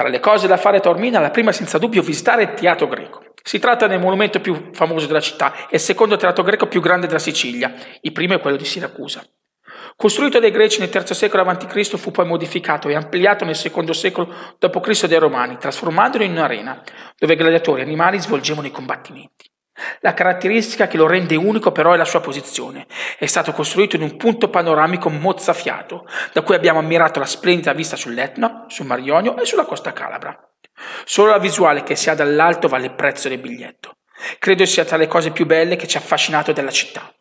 Tra le cose da fare a Taormina, la prima senza dubbio visitare il Teatro Greco. Si tratta del monumento più famoso della città e il secondo teatro greco più grande della Sicilia. Il primo è quello di Siracusa. Costruito dai greci nel III secolo a.C., fu poi modificato e ampliato nel II secolo d.C. dai Romani, trasformandolo in un'arena, dove gladiatori e animali svolgevano i combattimenti. La caratteristica che lo rende unico però è la sua posizione. È stato costruito in un punto panoramico mozzafiato, da cui abbiamo ammirato la splendida vista sull'Etna, sul Mar Ionio e sulla costa calabra. Solo la visuale che si ha dall'alto vale il prezzo del biglietto. Credo sia tra le cose più belle che ci ha affascinato della città.